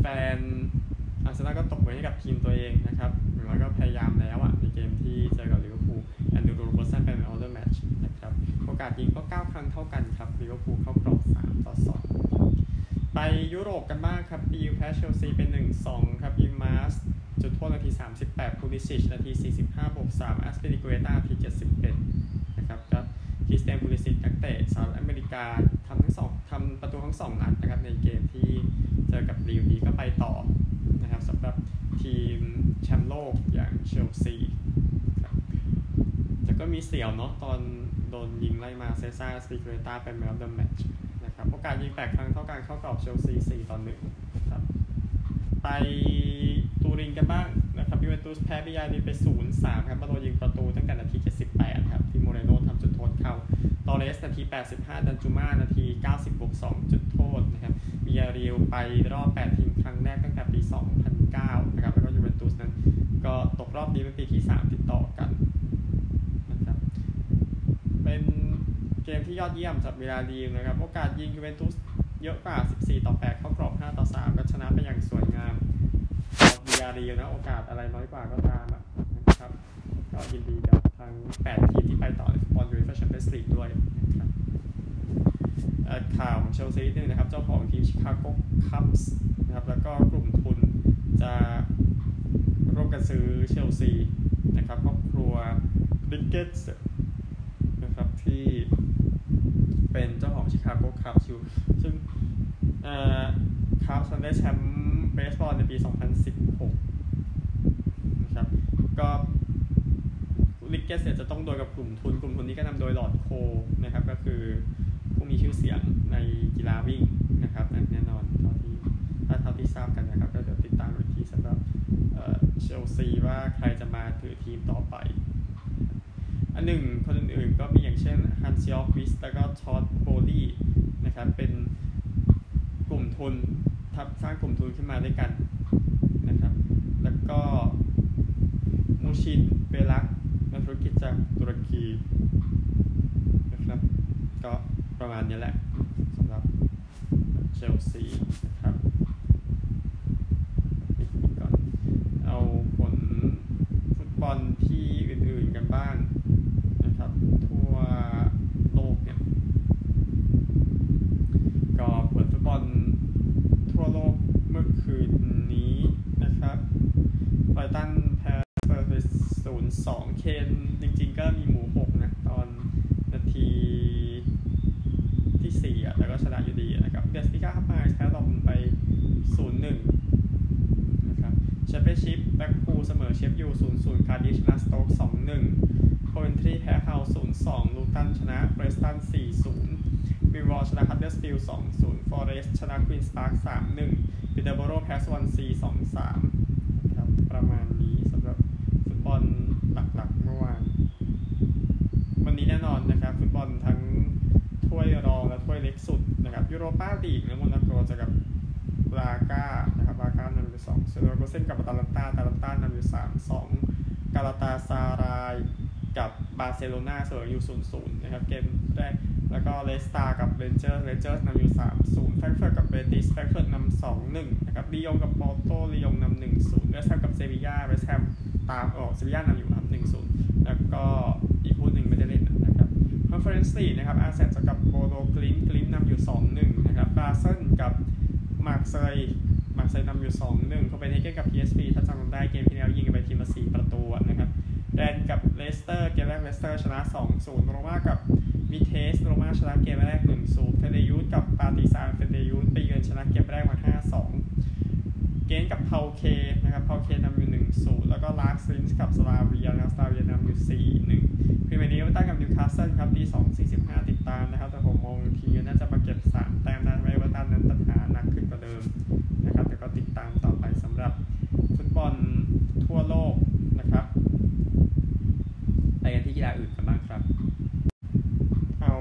แฟนอาร์เซนอลก็ตกไว้ให้กับทีมตัวเองนะครับแล้วก็พยายามแล้วอะในเกมที่เจอกับลิเวอร์พูลแอนดี้ โรเบิร์ตสันเป็น man of the match นะครับโอกาสยิงก็ 9 ครั้งเท่ากันครับลิเวอร์พูลเข้ากรอบ 3 ต่อ 2 ไปยุโรปกันบ้างครับลีลล์แพ้เชลซีเป็น 1-2 ครับยิงมาสจุดโทษนาที 38พูลิชิชนาที 45บวก3อัซปิลิกวยตานาที 71 นะครับก็คริสเตียนพูลิชิชนักเตะสหรัฐอเมริกาทำทั้งสอง ทำประตูทั้งสองนัดนะครับในเกมที่เจอกับลีวดีก็ไปต่อนะครับสำหรับทีมแชมป์โลกอย่างเชลซีครับแต่ก็มีเสี่ยวเนาะตอนโดนยิงไล่มาเซซ่าสปิเกเรตาเป็นแมตช์เดอะแมตช์นะครับโอกาสยิงแปดครั้งเท่ากันเข้ากรอบเชลซี4ต่อ1ครับไปตูรินกันบ้างนะครับยูเวนตุสแพ้บิยาดีไป 0-3 ครับมาโดนยิงประตูตั้งแต่นาที78ครับที่โมเรโนทำจุดโทษเข้า ตอเรสนาที 85 ดันจูมานาที 90บวก2จุดโทษนะครับบียาร์เรอัลไปรอบ 8 ทีมครั้งแรกตั้งแต่ปี 2009 นะครับ แล้วก็ยูเวนตุสนั้น ก็ตกรอบนี้เป็นปีที่ 3 ติดต่อกันนะครับ เป็นเกมที่ยอดเยี่ยมสำหรับบียาร์เรอัลนะครับ โอกาสยิงยูเวนตุสเยอะกว่า 14 ต่อ 8 เข้ากรอบ 5 ต่อ 3 ก็ชนะไปอย่างสวยงามบียาร์เรอัลนะ โอกาสอะไรน้อยกว่าก็ตามนะครับ ก็ยินดีกับทั้ง 8 ทีมที่ไปต่อในฟุตบอลย ฟ่าแชมเปี้ยนส์ลีกด้วยนะครับข่าวของเชลซีนี่นะครับ เจ้าของทีมชิคาโกคับส์นะครับแล้วก็กลุ่มทุนจะร่วมกันซื้อเชลซีนะครับครอบครัวริคเกตส์นะครับที่เป็นเจ้าของชิคาโกคับส์อยู่ซึ่งคาร์สันได้แชมป์เบสบอลในปี 2016นะครับก็ ลิกเกสเนี่ยจะต้องโดยกับกลุ่มทุน กลุ่มทุนนี้ก็นำโดยหลอดโคนะครับ ก็คือผู้มีชื่อเสียงในกีฬาวิ่งนะครับแน่นอนเท่าที่ถ้าเท่าที่ทราบกันนะครับ ก็เดี๋ยวติดตามอีกทีสำหรับเชลซีว่าใครจะมาถือทีมต่อไปอันหนึ่งคนอื่นๆก็มีอย่างเช่นฮันซิออฟวิสแล้วก็ทอดโบลี่นะครับเป็นกลุ่มทุนทับสร้างกลุ่มทุนขึ้นมาด้วยกันนะครับ แล้วก็มูชินเบลักนักธุรกิจจากีนะครับ ก็ประมาณนี้แหละสำหรับเชลซี 2ลูตันชนะเบรสตัน 4-0บิลวอลชนะคัตเตอร์สตีล 2-0 ฟอเรสชนะควีนสตาร์ก3-1 ปิเตอร์โบโรแพสวันซี 2-3 ครับ ประมาณนี้สำหรับฟุตบอลหลักๆ เมื่อวาน วันนี้แน่นอนนะครับ ฟุตบอลทั้งถ้วยรองและถ้วยเล็กสุดนะครับยูโรปาลีกนะโมนาโกจะกับลาก้านะครับลาก้านำอยู่งเซโรโกเซนกับตาลันตาตาลันตานำอยู่ของกาลาตาซารายกับ บาร์เซโลนาเสมออยู่0-0นะครับเกมแรก แล้วก็เรดสตาร์กับเรนเจอร์เรนเจอร์นำอยู่3-0แฟรงก์เฟิร์ตกับเบติสแฟรงก์เฟิร์ตนำ2-1นะครับลียงกับปอร์โตลียงนำ1-0เวสต์แฮมกับเซบียาเวสต์แฮมตามออกเซบียานำอยู่ครับ1-0แล้วก็อีกคู่หนึ่งไม่ได้เล่นนะครับคอนเฟอเรนซ์ลีกนะครับอาแซดกับโบโดกลิมท์กลิมท์นำอยู่ 2-1นะครับบาเซิลกับมาร์กเซยมาร์กเซยนำอยู่ 2-1โคเปนเฮเกนกับ PSV ถ้าจำได้เกมที่แล้วยิงกันไปทีมละ4ประตูนะครับ แรนส์กับเลสเตอร์เกมแรกเลสเตอร์ชนะ 2-0 โรม่ากับวิเทสโรม่าชนะเกมแรก 1-0 เฟเยนูร์ดกับปาร์ติซานเฟเยนูร์ดไปเยือนชนะเกมแรกมา 5-2 เกนท์กับเพาเคนะครับเพาเคนำอยู่ 1-0 แล้วก็ลาสก์ลินซ์กับสลาเวียนะสลาเวียนำอยู่ 4-1พรีเมียร์ลีกตั้งกับนิวคาสเซิลครับตี2.45 ติดตามนะครับ แต่ผมมองทีมน่าจะมาเก็บ 3 แต้มนะไม่ว่าตันนั้นปัญหาหนักขึ้นกว่าเดิมนะครับแต่ก็ติดตามต่อไปสำหรับฟุตบอลทั่วโลกนะครับไปกันที่กีฬาอื่นกันบ้างครับ เอา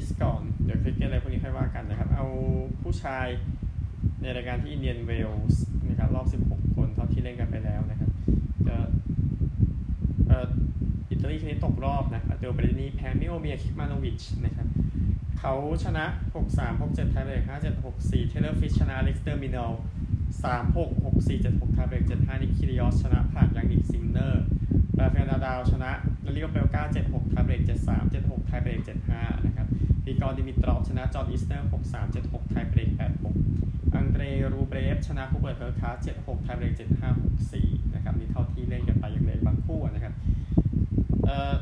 เทนนิสก่อน เดี๋ยวคริกเก็ตอะไรพวกนี้ค่อยว่ากันนะครับ เอาผู้ชายในรายการที่อินเดียนเวลส์นะครับรอบ 16 คนเท่าที่เล่นกันไปแล้วนะครับจะเอ่ออิตาลีคนนี้ตกรอบนะมัตเตโอเบร์เรตตินีแพ้มิโอเมียร์เคคมาโนวิชนะครับเขาชนะ 6-3 6-7ไทเบรก5-7 6-4 เทย์เลอร์ฟริตซ์ชนะอเล็กซ์เดมินอร์3-6 6-4 7-6ไทเบรก7-5นิคคีริออสชนะผ่านยานนิกซินเนอร์ราฟาเอลนาดาลชนะไรลีย์โอเปลกา7-6ไทเบรก7-3 7-6ไทเบรก7-5นะ กริกอร์ดิมิตรอฟชนะจอห์นอิสเนอร์ 6-3 7-6 ไทเบรก8-6 อังเดรรูเบรฟ ชนะฮูเบิร์ตเฮอร์คาซ7-6 ไทเบรก7-5 6-4 นะครับ นี่เท่าที่เล่นกันไปยังเหลือบางคู่นะครับเอ่อ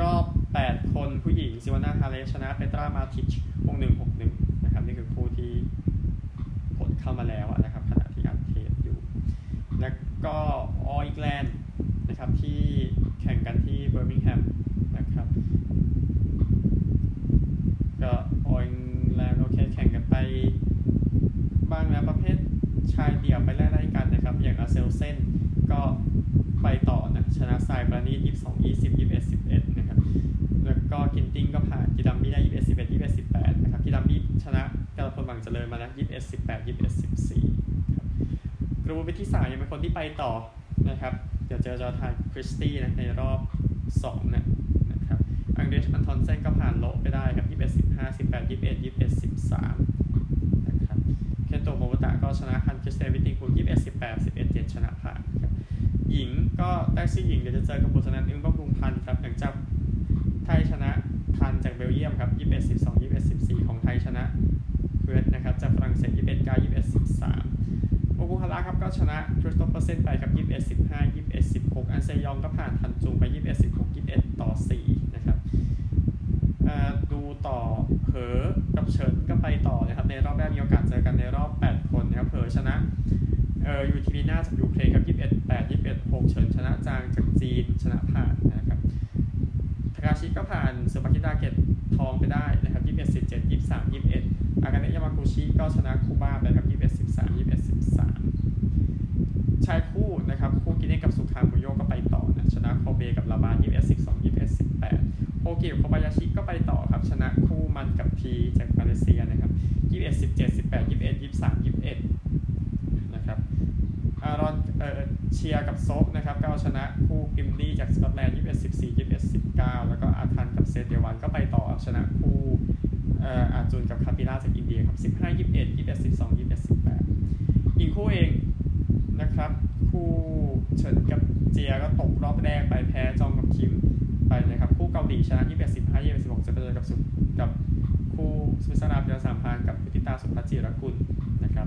รอบ 8 คนผู้หญิง ซิโมนาฮาเล็ปชนะเปตรามาติช6-1 6-1 นะครับ นี่คือคู่ที่ผลเข้ามาแล้วนะครับขณะที่อัดเทปอยู่ แล้วก็ออลอิงแลนด์นะครับที่แข่งกันที่เบอร์มิงแฮมนะครับก็ออลอิงแลนด์โอเคแข่งกันไป บ้างแล้วประเภทชายเดี่ยวไปไล่ๆกันนะครับ อย่างแอ็กเซลเซนก็ไปต่อนะชนะไซบรานี22 20 21 11นะครับแล้วก็กินติ้งก็ผ่านกิดัมบี้ได้21 11 21 18นะครับกิดัมบี้ชนะกาลพลหวังเจริญมาแล้ว21 18 21 14ครับกรูปที่3ยังเป็นคนที่ไปต่อนะครับเดี๋ยวเจอจอทานคริสตี้นะในรอบ2นะนะครับอังเดรชอันทอนเซนก็ผ่านโลไปได้ครับ21 15 18 21 21 13นะครับ เคนโตโมโมตะก็ชนะฮันคิสเตวิติงคู21 18 11 7ชนะผ่านครับหญิงก็แท็กซี่หญิงเดี๋ยวจะเจอกับบุษนันอึ้งบำรุงพันธ์ครับหลังจากไทยชนะทันจากเบลเยียมครับ21 12 21 14ของไทยชนะเพื่อนนะครับจากฝรั่งเศส21 9 21 13โอกุฮาระครับก็ชนะคริสโตเฟอร์เซนไปครับ21 15 21 16อันเซยองก็ผ่านทันจูงไป21 16 21ต่อ4นะครับดูต่อ ผอกับเฉินก็ไปต่อนะครับในรอบแรกมีโอกาสเจอกันในรอบ 8 คนนะครับเผอชนะเอ่อยูทีลีน่าจากยูเครนครับ21 8 21 6 เฉินชนะจางจากจีนชนะผ่านนะครับทากาชิก็ผ่านซูปากิดาเกตทองไปได้นะครับ21 17 23 21 อากาเนะยามากุชิก็ชนะคูบ้าไปครับ21 13 21 13 ชายคู่นะครับคู่กินเนกับสุคามุโยก็ไปต่อนะชนะโคเบกับลาบา21 12 21 18 โฮกิกับโคบายาชิก็ไปต่อครับ ชนะคู่มันกับทีจากมาเลเซียนะครับ21 17 18 21 23 21นะครับอารอนเอ่อเชียกับโซกนะครับก็เอาชนะคู่กิมลี่จากสกอตแลนด์21 14 21 19 แล้วก็อาทันกับเซเดวันก็ไปต่อชนะคู่เอ่ออาจุนกับคาปิล่าจากอินเดียครับ15 21 21 12 21 18อีกคู่เองนะครับ คู่เฉินกับเจียก็ตกรอบแรกไปแพ้จองกับคิมไปนะครับ คู่เกาหลีชนะ21 15 21 16จะไปเจอกับสุกับคู่สวิตเซอร์แลนด์เดียวสามพันกับพุติตาสุภจิรกุลนะครับ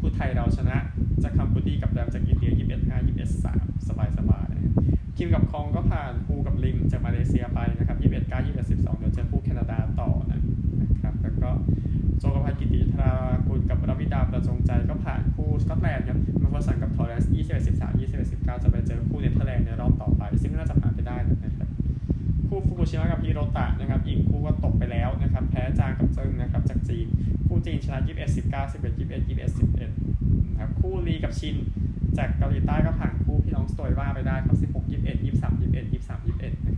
คู่ไทยเราชนะจากคัมพูดีกับแรมจากอินเดีย21 5 21 3สบายสบายนะครับคิมกับคองก็ผ่านคู่กับลิงจากมาเลเซียไปนะครับ21 9 21 12เดี๋ยวเจอคู่แคนาดาต่อนะครับแล้วก็โจกพันกิติธารากุลกับรวิดาประจงใจก็ผ่านคู่สกอตแลนด์ครับมาฟอร์สันกับทอร์เรส21 13 21 19จะไปเจอคู่เนเธอร์แลนด์ในรอบต่อไป ซึ่งน่าจะผ่านไปได้นะ คู่ฟุกุชิมะกับฮิโรตะนะครับอีกคู่ก็ตกไปแล้วนะครับแพ้จางกับเจิ้งนะครับจากจีนคู่จีนชนะ21 19 11 21 21 11นะครับคู่ลีกับชินจากเกาหลีใต้ก็ผ่านคู่พี่น้องสโตยว่าไปได้ครับ16 21 23 21 23 21นะ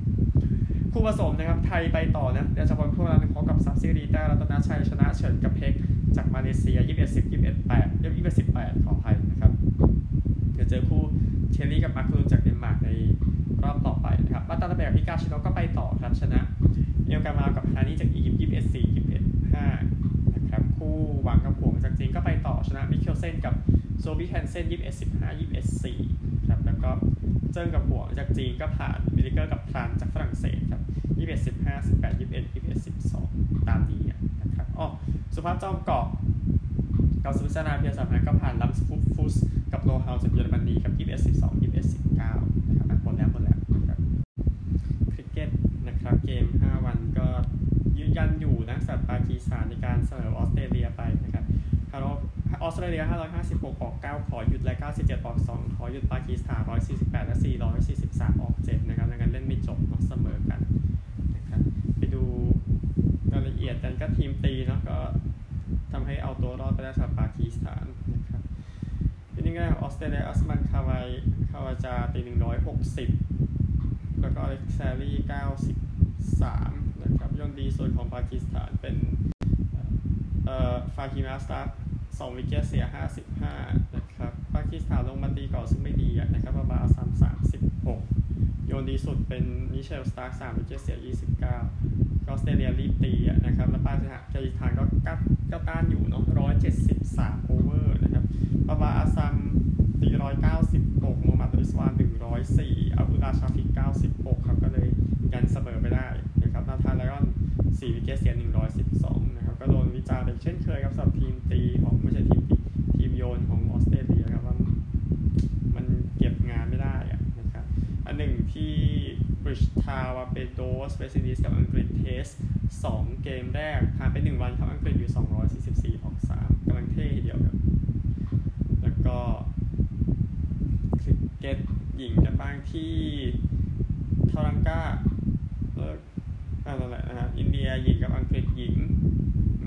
คู่ผสมนะครับไทยไปต่อนะเดี๋ยวจะพบคู่เราพบกับซับซิรีต้รัตนชัยชนะเฉินกับเพกจากมาเลเซีย21 10 21 8 21 18ขออภัย ชนะ เอลกามากับฮานี่จากอียิปต์ยี่สิบเอ็ดสี่ยี่สิบเอ็ดห้านะครับคู่หวังกับห่วงจากจีนก็ไปต่อชนะมิเคิลเซนกับโซบิแคนเซนยี่สิบเอ็ดสิบห้ายี่สิบเอ็ดสี่ครับแล้วก็เจิ้งกับห่วงจากจีนก็ผ่านมิลิเกอร์กับพรานจากฝรั่งเศสครับยี่สิบเอ็ดสิบห้าสิบแปดยี่สิบเอ็ดยี่สิบเอ็ดสิบสองตามนี้นะครับอ๋อสุภาพจอมเกาะกาซูซานาเพียร์สัมพันธ์ก็ผ่านลัมส์ฟูสกับโลฮาวจากเยอรมนีครับยี่สิบเอ็ดสิบสองยี่สิบเอ็ดสิบเก้าแล้วหมดแล้วนะครับคริกเก็ตนะครับเกม 5 วันก็ยืนยันอยู่ปากีสถานในการเสมอออสเตรเลียไปนะครับฮาร์ออสเตรเลีย 556 ออก 9 ขอหยุดและ 97 ออก 2 ขอหยุดปากีสถาน 148 และ 443 ออก 7 นะครับดังนั้นเล่นไม่จบเนาะเสมอกันนะครับไปดูรายละเอียดกันก็ทีมตีเนาะก็ทำให้เอาตัวรอดไปได้สำหรับปากีสถานนะครับทีนี้ก็ออสเตรเลียอุสมานคาวายคาวาจาตี 160 แล้วก็อเล็กซ์แครี่93 นะครับยอนดีส่วนของปากีสถานเป็นเอ่อฟาฮีมอัชราฟ สอง wicket เสีย55นะครับปากีสถานลงมาตีก่อนซึ่งไม่ดีนะครับบาบาร์อาซามสามสิบหกโยนดีสุดเป็นมิเชลสตาร์กสาม wicket เสีย29ก็ออสเตรเลียรีบตีนะครับแล้วปากีสถานก็กัดก็ต้านอยู่เนาะ173โอเวอร์นะครับปาบาอาซัมตี196โมฮัมหกโมมัดอิสวาน104อับุราชาฟิ เวสต์อินดีสกับอังกฤษ Test 2 เกมแรกผ่านไป 1 วันครับอังกฤษอยู่ 244ออก3กำลังเท่ทีเดียวครับ แล้วก็คริกเก็ตหญิงกันบ้างที่ทอรังกาเลิกนั่นแหละนะครับอินเดียหญิงกับอังกฤษหญิง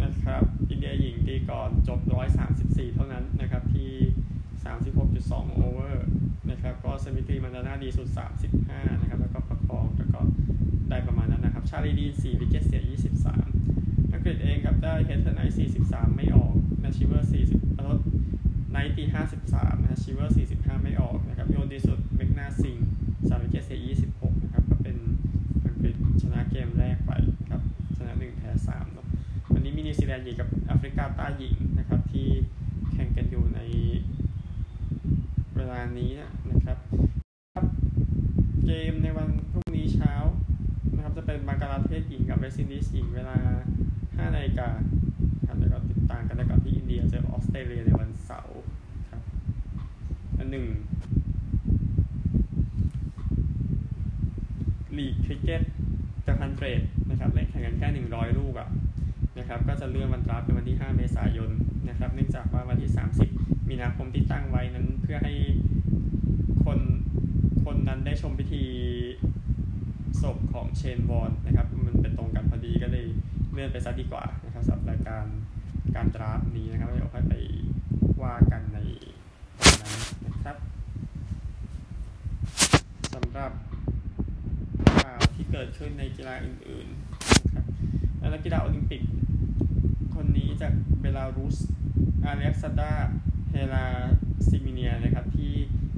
นะครับอินเดียหญิงตีก่อนจบ 134 เท่านั้นนะครับที่ 36.2 overนะครับก็สมิธีมันดาน่าดีสุด 35าณนั้นนะครับชาลีดี4วิกเกตเสีย 23 อังกฤษเองครับได้เฮเทอร์ไนท์43 ไม่ออกนาชิเวอร์40ลดไนท์ตี53นะชิเวอร์45 ไม่ออกนะครับโยนดีสุดเมกนาซิง3วิกเกตเสีย 26 นะครับก็เป็นอังกฤษชนะเกมแรกไปครับชนะ 1 แพ้3เนาะวันนี้มีนิวซีแลนด์หญิงกับแอฟริกาใต้หญิงนะครับที่แข่งกันอยู่ในเวลานี้นะครับ เกมในวันพรุ่งนี้เช้านะครับจะเป็นบังกลาเท ศหญิงกับเวสต์อินดีสหญิงเวลา5นาฬิกาครับแล้วก็ติดตามกันได้ก่อนที่อินเดียเจอออสเตรเลียในวันเสาร์ครับอันหนึ่งลีกคริกเก็ตจะพันเทรดนะครับเล่นแข่งกันแค่ 100 ลูกอะนะครับก็จะเลื่อนวันรับเป็นวันที่ 5 เมษายนนะครับเนื่องจากว่าวันที่ 30 มีนาคมที่ตั้งไว้นั้นเพื่อให้คนคนนั้นได้ชมพิธีศพของเชนวอนนะครับ ตรงกันพอดีก็เลยเลื่อนไปซะดีกว่านะครับสำหรับรายการการดราฟนี้นะครับเดี๋ยวค่อยไปว่ากันในนนั้นนะครับสำหรับข่าวที่เกิดขึ้นในกีฬาอื่นๆนะครับแล้วนักกีฬาโอลิมปิก คนนี้จากเบลารุสอาเล็กซานดราเฮราซิมิเนียนะครับที่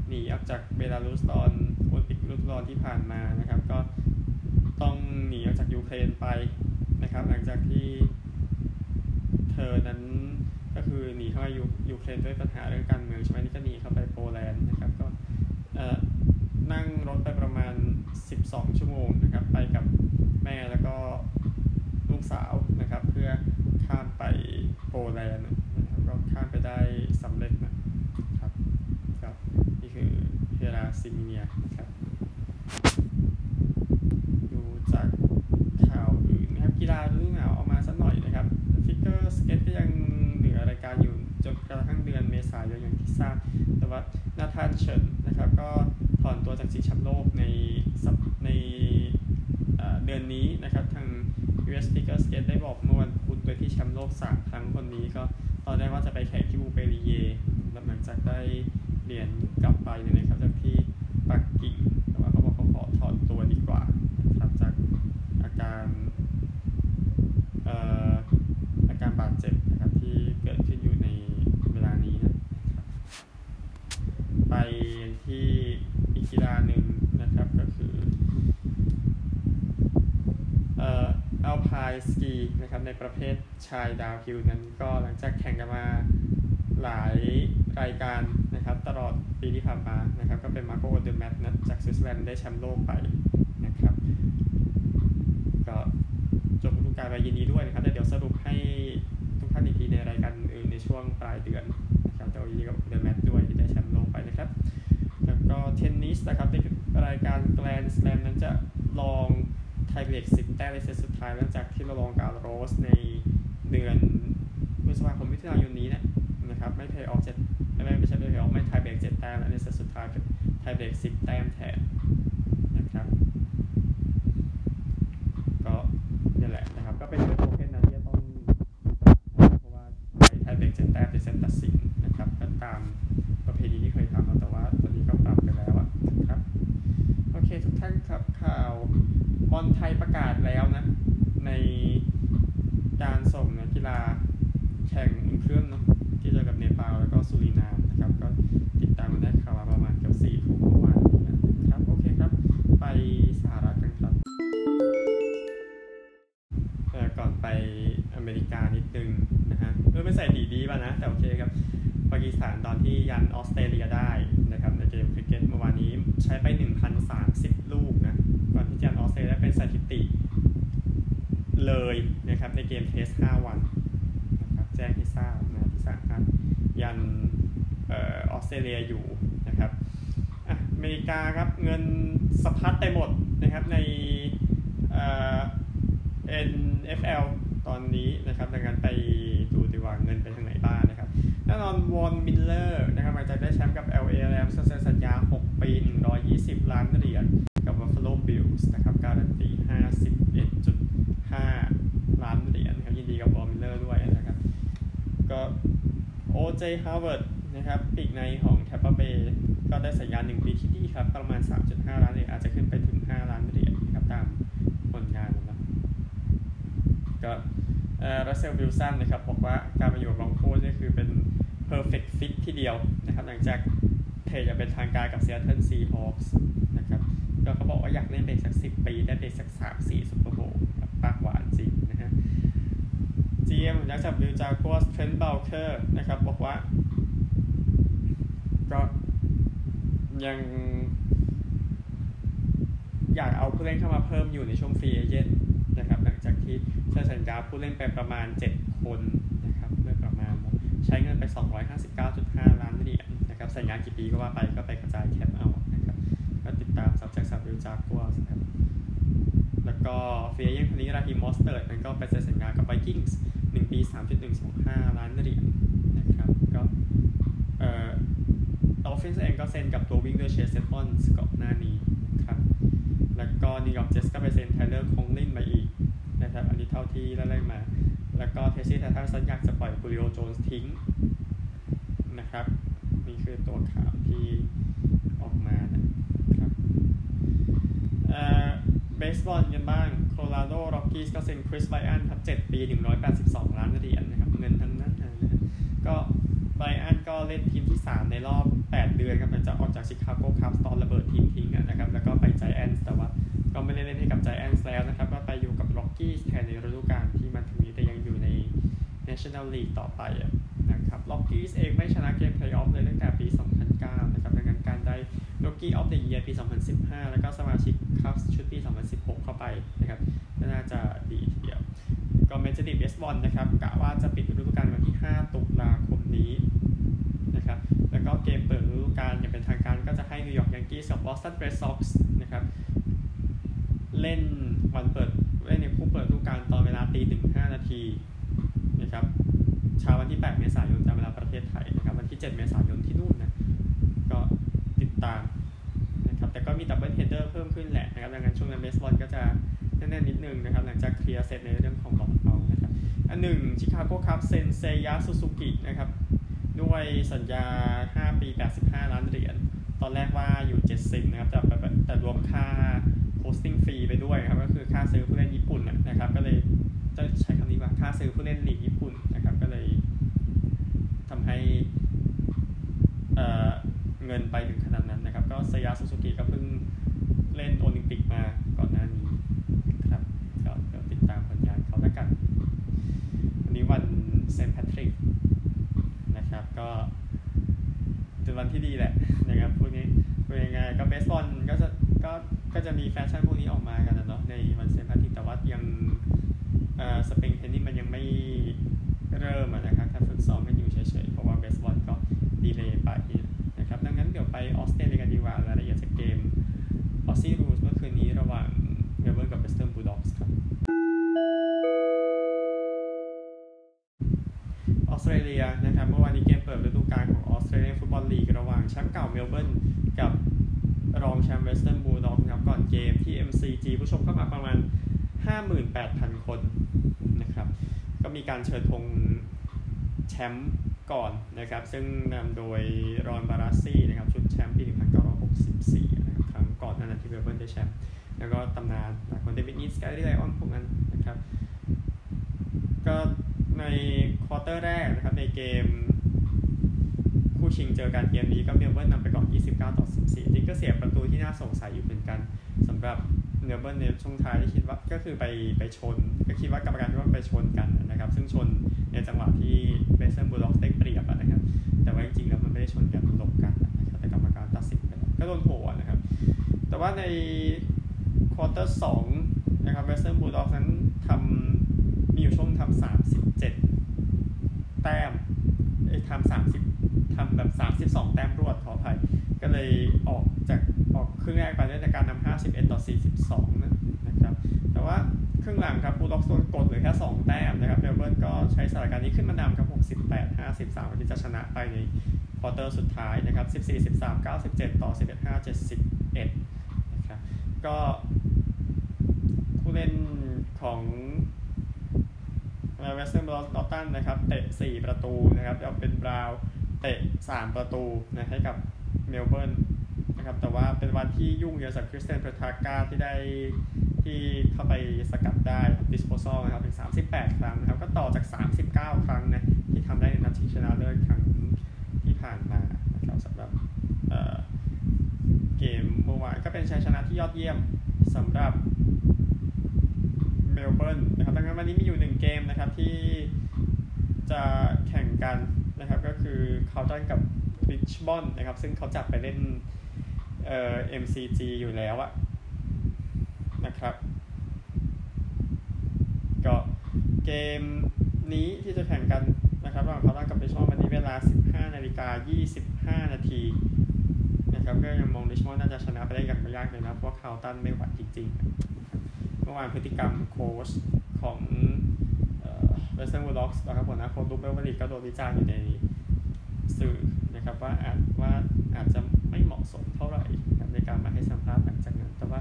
หนีออกจากเบลารุสตอนโอลิมปิกฤดูร้อนที่ผ่านมานะครับ ก็ ต้องหนีออกจากยูเครนไปนะครับ หลังจากที่เธอนั้นก็คือหนีเข้ามายูยูเครนด้วยปัญหาเรื่องการเมืองใช่ไหมนี่ก็หนีเข้าไปโปแลนด์นะครับก็นั่งรถไปประมาณ 12 ชั่วโมงนะครับ ไปกับแม่แล้วก็ลูกสาวนะครับ เพื่อข้ามไปโปแลนด์นะครับก็ข้ามไปได้สำเร็จนะครับครับนี่คือเฮราซิมิเนียนะครับ ดูจากข่าวอื่นนะครับกีฬาฤดูหนาวเอามาสักหน่อยนะครับฟิกเกอร์ สเก็ตก็ยังเหลือรายการอยู่จนกระทั่งเดือนเมษายนอย่างที่ทราบ แต่ว่านาธานเฉินนะครับก็ถอนตัวจากชิงแชมป์โลกในในเอ่อเดือนนี้นะครับทาง US Figure Skate ได้บอกเมื่อวันพุธโดยที่แชมป์โลก 3 ครั้งคนนี้ก็ตอนแรกว่าจะไปแข่งที่บูเปรีเยหลังจากได้เหรียญกลับไปเนี่ยนะครับจากที่ปักกิ่ง แต่ว่าเขาบอกเขาขอถอนตัวดีกว่านะครับจากอาการเอ่ออาการบาดเจ็บนะครับที่เกิดขึ้นอยู่ในเวลานี้นะครับ ไปที่อีกกีฬาหนึ่งนะครับก็คือเอ่ออัลไพน์สกีนะครับในประเภท ชาย downhill นั้นก็หลังจากแข่งกันมาหลายรายการนะครับตลอดปีที่ผ่านมานะครับก็เป็นมาร์โกโอเดอร์แมตนะจากสวิตเซอร์แลนด์ได้แชมป์โลกไปนะครับก็จบฤดูกาลไปยินดีด้วยนะครับแต่เดี๋ยวสรุปให้ทุกท่านอีกทีในรายการอื่นในช่วงปลายเดือนนะครับแต่ว่ายินดีกับโอเดอร์แมตด้วยที่ได้แชมป์โลกไปนะครับแล้วก็เทนนิสนะครับในรายการแกรนด์สแลมนั้นจะลองไทเบรกสิบแต้มในเซตสุดท้ายหลังจากที่เราลองกับโรสใน เดือนพฤษภาคมมิถุนายนนี้นะนะครับไม่เพลย์ออฟเจ็ดไม่ไม่ไม่ใช่ไม่เพลย์ออฟไม่ไทเบรกเจ็ดแต้มแล้วในเซตสุดท้ายเป็นไทเบรกสิบแต้มแทนนะครับ ก็นี่แหละนะครับก็เป็นเรื่องโทเค็นนะที่จะต้องเพราะว่าไปไทเบรกเจ็ดแต้มเป็นเซตตัดสินนะครับก็ตามประเพณีที่เคยทำมาแต่ว่าตอนนี้ก็ปรับไปแล้วอะนะครับโอเคทุกท่านครับข่าวบอลไทยประกาศแล้วนะ ในการส่งนักกีฬาแข่งอุ่นเครื่องเนาะที่เจอกับเนปาลแล้วก็สุรินามนะครับ ก็ติดตามกันได้ข่าวมาประมาณเกือบสี่ทุ่มเมื่อวานนี้นะครับโอเคครับ ไป ถิติป่ะนะ แต่โอเคครับปากีสถานตอนที่ยันออสเตรเลียได้นะครับในเกมคริกเก็ตเมื่อวานนี้ใช้ไป 1,030 ลูกนะก่อนที่จะยันออสเตรเลียเป็นสถิติ เลยนะครับในเกมเทส 5 วันนะครับแจ้งให้ทราบนะที่สาครับยันออสเตรเลียอยู่นะครับอเมริกาครับเงินสะพัดไปหมดนะครับใน NFL ตอนนี้นะครับดังนั้นไปดูดีว่าเงินไปทางไหนบ้างนะครับแน่นอนว อร์นะครับหลังจากได้แชมป์กับ LA Rams เซ็นสัญญา 6 ปี 120 ล้านเหรียญกับ Buffalo Bills นะครับการันตี 51.5 ล้านเหรียญครับยินดีกับวอนมิลเลอร์ด้วยนะครับ ก็ OJ Howard นะครับปีกในของ Tampa Bay ก็ได้สัญญา 1 ปีที่ดีครับ ประมาณ 3.5 ล้านเหรียญอาจจะขึ้นไปถึง 5 ล้านเหรียญครับตามผลงานนะก็รัสเซลวิลสันนะครับบอกว่า perfect fit ทีเดียวนะครับ หลังจากเทจะเป็นทางการกับ Seattle Seahawks นะครับก็เขาบอกว่าอยากเล่นอีกสัก 10 ปี ได้อีกสัก 3 4ซุปเปอร์โบว์ปากหวานจริงนะฮะ GM ยักษ์จับวิวจากัวสเทรนด์เบลเคอร์นะครับ บอกว่า ก็ยังอยากเอาผู้เล่นเข้ามาเพิ่มอยู่ในช่วง free agent นะครับ หลังจากที่เซ็นสัญญาผู้เล่นไปประมาณ 7 คน ใช้เงินไป 259.5 ล้านเหรียญนะครับสัญญากี่ปีก็ว่าไปก็ไปกระจายแคปเอานะครับก็ติดตามซับแจ็คสับวิวจากัวนะครับแล้วก็เฟียยังคนนี้ราฮิมมอสเตอร์นั้นก็ไปเซ็นสัญญากับไวกิ้งส์1ปี 3.125 ล้านเหรียญนะครับก็เอ่อออฟฟิศเองก็เซ็นกับตัววิ่งด้วยเชสเซฟอนส์ก่อนหน้านี้นะครับแล้วก็นิวยอร์กเจสก็ไปเซ็นไทเลอร์คงลินมาอีกนะครับอันนี้เท่าที่ไล่มา แล้วก็เทนเนสซีไททันส์สัญญาจะปล่อยจูลิโอโจนส์ทิ้งนะครับ นี่คือตัวข่าวที่ออกมานะครับเอ่อเบสบอลกันบ้างโคโลราโดร็อกกี้ส์ก็เซ็นคริสไบรอันต์ครับ7ปี 182 ล้านเหรียญนะครับ เงินทั้งนั้นนะก็ไบรอันต์ก็เล่นทีมที่ 3 ในรอบ 8 เดือนครับหลังจากออกจากชิคาโกคับส์ตอนระเบิดทีมทิ้งนะครับ แล้วก็ไปไจแอนส์แต่ว่าก็ไม่ได้เล่นให้กับ Giants แล้วนะครับ ก็ไปอยู่กับ Rockies แทนในฤดูกาลที่มันถึงนี้แต่ยังอยู่ใน National League ต่อไปนะครับ Rockies เองไม่ชนะเกมเพลย์ออฟเลยตั้งแต่ปี 2009 นะครับดังนั้นการได้ Rookie of the Year ปี 2015 แล้วก็สมาชิก Cubs ชุดปี 2016 เข้าไปนะครับก็น่าจะดีทีเดียว ก็เมเจอร์ลีกเบสบอลนะครับกะว่าจะปิดฤดูกาลวันที่ 5 ตุลาคมนี้นะครับแล้วก็เกมเปิดฤดูกาลอย่างเป็นทางการก็จะให้นิวยอร์ก Yankees กับบอสตัน Red Soxนะครับเล่นวันเปิดเล่นในคู่เปิดฤดูกาลตอนเวลาตีหนึ่งห้านาที นะครับเช้าวันที่ 8 เมษายนตามเวลาประเทศไทยนะครับวันที่ 7 เมษายนที่นู่นนะก็ติดตามนะครับแต่ก็มี doubleheader เพิ่มขึ้นแหละนะครับดังนั้นช่วงนั้นเบสบอลก็จะแน่นๆนิดนึงนะครับหลังจากเคลียร์เสร็จในเรื่องของบอลเขานะครับอันหนึ่งชิคาโก Cubs เซ็นเซยะซูซูกินะครับด้วยสัญญา 5 ปี 85 ล้านเหรียญตอนแรกว่าอยู่ 70 นะครับแต่แต่รวมค่าโ o สติ้งฟรีไปด้วยครับก็คือค่าซื้อผู้เล่นญี่ปุ่นนะครับก็เลยจะใช้ ค่าซื้อผู้เล่นลีกญี่ปุ่นนะครับ ก็เลยทำให้เงินไปถึงขนาดนั้นนะครับ ก็เซยะซูซูกิก็เพิ่งเล่นโอลิมปิกมาก่อนหน้านี้ครับก็เดี๋ยวติดตามผลงานเขาแล้วกัน วันนี้วันเซนต์แพทริกนะครับก็เป็นวันที่ดีแหละนะครับพวกนี้เป็นยังไงก็เบสบอลก็จะก็ก็จะมีแฟชั่นพวกนี้ออกมากัน 58,000 คนนะครับ ก็มีการเชิญธงแชมป์ก่อนนะครับ ซึ่งนำโดยรอนบารัสซี่นะครับ ชุดแชมป์ปี 1964 นะครับ ครั้งก่อนนั้นที่เมลเบิร์นได้แชมป์ แล้วก็ตำนานหลายคนเดวิดนีตซ์ แกรี่ไลออนพวกนั้นนะครับ ก็ใน quarter แรกนะครับ ในเกมคู่ชิงเจอกันเกมนี้ก็เมลเบิร์นนำไปก่อน 29 ต่อ 14 จริงก็เสียประตูที่น่าสงสัยอยู่เหมือนกันสำหรับ เมลเบิร์นในช่วงท้ายที่คิดว่าก็คือไปไปชน ก็คิดว่ากรรมการคิดว่าไปชนกันนะครับ ซึ่งชนในจังหวะที่ Western Bulldogs ได้เปรียบนะครับ แต่ว่าจริงๆแล้วมันไม่ได้ชนกันหลบกันนะครับแต่กรรมการตัดสินไปแล้วก็โดนโผล่นะครับ แต่ว่าใน quarter สองนะครับ Western Bulldogs นั้นทำมีอยู่ช่วงทำสามสิบเจ็ดแต้มทำสามสิบทำแบบสามสิบสองแต้มรวดขออภัยก็เลยออกจาก ครึ่งแรกไปด้วยการนำห้าสิบเอ็ดต่อสี่สิบสองนะครับ แต่ว่าครึ่งหลังครับ Bulldogs โดนกดเหลือแค่สองแต้มนะครับเมลเบิร์นก็ใช้สถานการณ์นี้ขึ้นมานำครับหกสิบแปดห้าสิบสามที่จะชนะไปใน quarter สุดท้ายนะครับสิบสี่สิบสามเก้าสิบเจ็ดต่อสิบเอ็ดห้าเจ็ดสิบเอ็ดนะครับ ก็ผู้เล่นของ Western Bulldogs นอตันนะครับ เตะ 4 ประตูนะครับแล้วเบนบราวน์เตะ 3 ประตูนะให้กับเมลเบิร์น นะครับ แต่ว่าเป็นวันที่ยุ่งเยอะสำหรับคริสเตียนเปตรักก้าที่ได้ที่เข้าไปสกัดได้ disposal นะครับถึง 38 ครั้งนะครับ ก็ต่อจาก 39 ครั้งนะที่ทำได้ในนัดชิงชนะเลิศครั้งที่ผ่านมานะครับสำหรับเกมเมื่อวานก็เป็นชัยชนะที่ยอดเยี่ยมสำหรับเมลเบิร์นนะครับดังนั้นวันนี้มีอยู่หนึ่งเกมนะครับที่จะแข่งกันนะครับก็คือเคาวตันกับริชบอนนะครับซึ่งเขาจับไปเล่น เอ่อ MCG อยู่แล้วอะนะครับ ก็เกมนี้ที่จะแข่งกันนะครับระหว่างคาตันกับริชบอนวันนี้เวลา 15 นาฬิกา 25 นาทีนะครับก็ยังมองริชมอนน่าจะชนะไปได้อย่างไม่ยากเลยนะเพราะคาวตันไม่ไหวจริงๆ เมื่อวานพฤติกรรมโค้ชของ Western Bulldogs นะครับผลนะโค้ชลุคเบเวอริดจ์ก็โดนวิจารณ์อยู่ในสื่อ นะครับว่าอาจว่าอาจจะไม่เหมาะสมเท่าไหร่ในการมาให้สัมภาษณ์หลังจากนั้น แต่ว่า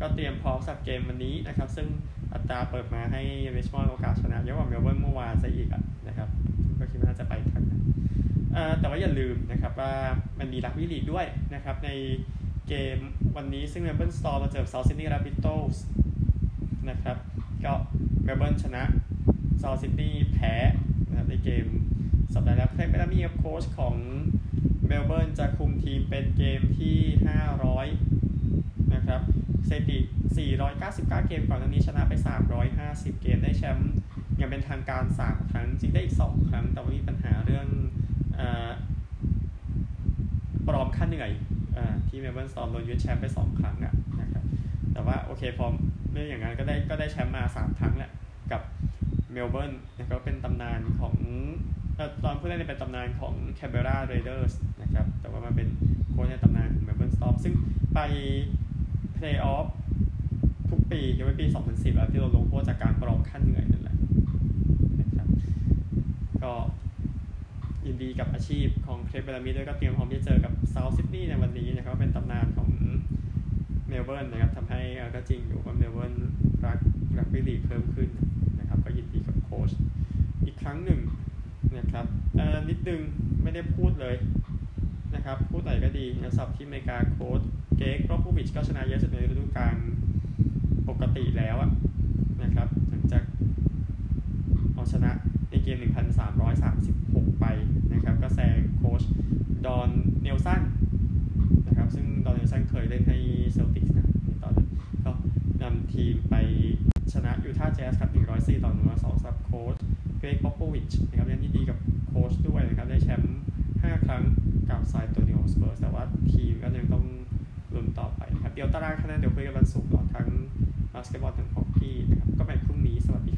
ก็เตรียมพร้อมสำหรับเกมวันนี้นะครับ ซึ่งอัตราเปิดมาให้ริชมอนด์โอกาสชนะเยอะกว่าเมลเบิร์นเมื่อวานซะอีกนะครับก็คิดว่าน่าจะไปทางนั้นแต่ว่าอย่าลืมนะครับว่ามันมีรักบี้ลีกด้วยนะครับในเกมวันนี้ซึ่งเมลเบิร์น Storm าเจอเซาท์ซิดนีย์ Rabbitohs นะครับก็เมลเบิร์นชนะเซาท์ซิดนีย์แพ้นะครับในเกมสัปดาห์แล้วเครกเบลามีกับโค้ชของ เมลเบิร์นจะคุมทีมเป็นเกมที่ 500 นะครับสถิติ 499 เกมก่อนหน้านี้ชนะไป 350 เกมได้แชมป์อย่างเป็นทางการ 3 ครั้ง จริงได้อีก 2 ครั้ง แต่ว่ามีปัญหาเรื่องปลอมค่าเหนื่อยที่เมลเบิร์น Storm โดนยึดแชมป์ไป 2 ครั้งอะนะครับแต่ว่าโอเคพอไม่อย่างนั้นก็ได้ก็ได้แชมป์มา 3 ครั้งแหละกับเมลเบิร์นก็เป็นตำนานของตอนผู้เล่นเป็นตำนานของแคนเบอร์รา Raiders ครับ แต่ว่ามันเป็นโค้ชในตำนานของเมลเบิร์น Storm ซึ่งไปเพลย์ออฟทุกปียกเว้นปี 2010แล้วที่เราลงโทษจากการปลอมค่าเหนื่อยนั่นแหละนะครับก็ยินดีกับอาชีพของเครกเบลามีด้วยก็เตรียมพร้อมที่จะเจอกับเซาท์ซิดนีย์ในวันนี้นะครับเป็นตำนานของเมลเบิร์นนะครับทำให้ก็จริงอยู่ว่าเมลเบิร์นรักรักบี้ลีกเพิ่มขึ้นนะครับก็ยินดีกับโค้ชอีกครั้งหนึ่งนะครับนิดนึงไม่ได้พูดเลย ครับพูดหน่อยก็ดีนะสำหรับที่เมกาโค้ชเกร็กป๊อปโปวิชก็ชนะเยอะสุดในฤดูกาลปกติแล้วนะครับหลังจากเอาชนะในเกม 1,336 ไปนะครับ ก็แซงโค้ชดอนเนลสันนะครับซึ่งดอนเนลสันเคยเล่นให้ Celtics นะในตอนนั้นก็นำทีมไปชนะยูทาห์แจ๊สครับ 104 ต่อ102สำหรับโค้ชเกร็กป๊อปโปวิชชนะครับยังยินดีกับโค้ชด้วยนะครับ ได้แชมป์ 5 ครั้ง กับซานอันโตนิโอสเปอร์แต่ว่าทีมก็ยังต้องลุ้นต่อไปนะครับ เดี๋ยวตารางคะแนนเดี๋ยวคุยกันวันศุกร์ทั้งบาสเกตบอลทั้งฮอกกี้นะครับ ก็เป็นพรุ่งนี้สวัสดีครับ